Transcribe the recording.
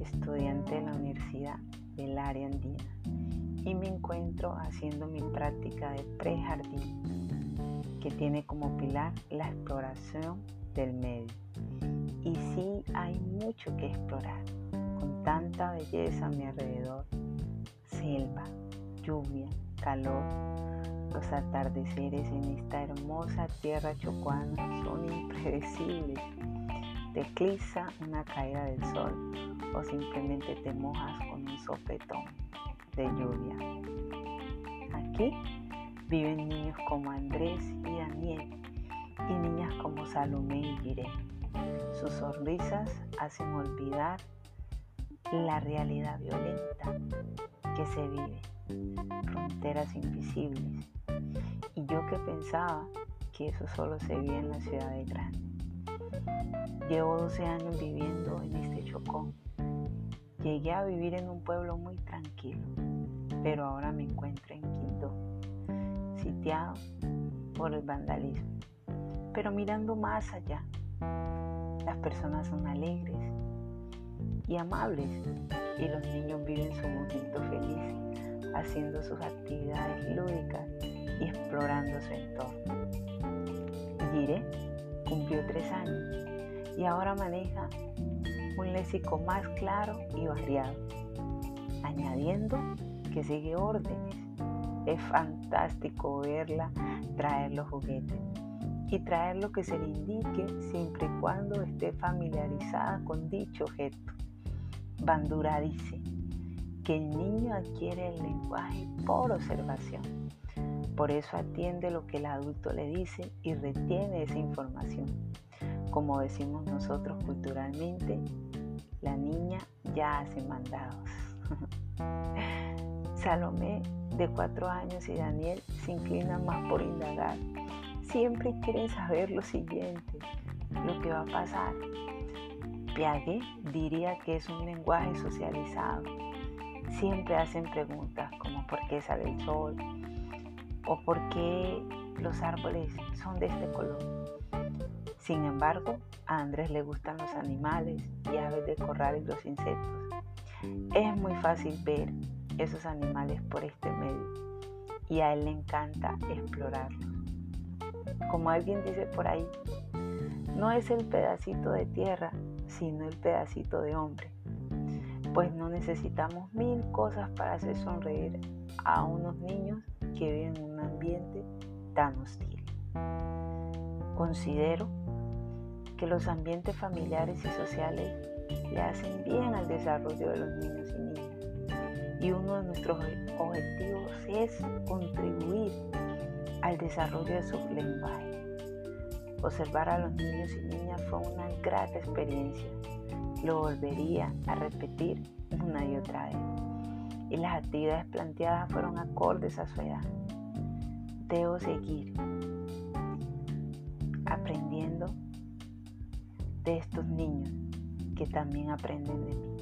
Estudiante de la Universidad del Área Andina, y me encuentro haciendo mi práctica de prejardín, que tiene como pilar la exploración del medio. Y sí hay mucho que explorar, con tanta belleza a mi alrededor, selva, lluvia, calor. Los atardeceres en esta hermosa tierra chocuana son impredecibles te una caída del sol o simplemente te mojas con un sopetón de lluvia. Aquí viven niños como Andrés y Daniel y niñas como Salomé y Giré. Sus sonrisas hacen olvidar la realidad violenta que se vive, fronteras invisibles, y yo que pensaba que eso solo se veía en la ciudad de Grande. Llevo 12 años viviendo en este chocón. Llegué a vivir en un pueblo muy tranquilo, pero ahora me encuentro en Quito, sitiado por el vandalismo. Pero mirando más allá, las personas son alegres y amables y los niños viven su momento feliz haciendo sus actividades lúdicas y explorando su entorno. Gire cumplió tres años y ahora maneja un léxico más claro y variado, añadiendo que sigue órdenes. Es fantástico verla traer los juguetes y traer lo que se le indique siempre y cuando esté familiarizada con dicho objeto. Bandura dice que el niño adquiere el lenguaje por observación por eso atiende lo que el adulto le dice y retiene esa información. Como decimos nosotros culturalmente, la niña ya hace mandados. Salomé, de cuatro años, y Daniel se inclinan más por indagar. Siempre quieren saber lo siguiente, lo que va a pasar. Piaget diría que es un lenguaje socializado. Siempre hacen preguntas como ¿por qué sale el sol? O por qué los árboles son de este color. Sin embargo, a Andrés le gustan los animales y aves de corral y los insectos. Es muy fácil ver esos animales por este medio y a él le encanta explorarlos. Como alguien dice por ahí, no es el pedacito de tierra, sino el pedacito de hombre. Pues no necesitamos mil cosas para hacer sonreír a unos niños que viven en un ambiente tan hostil. Considero que los ambientes familiares y sociales le hacen bien al desarrollo de los niños y niñas. Y uno de nuestros objetivos es contribuir al desarrollo de su lenguaje. Observar a los niños y niñas fue una grata experiencia. Lo volvería a repetir una y otra vez y las actividades planteadas fueron acordes a su edad. Debo seguir aprendiendo de estos niños que también aprenden de mí.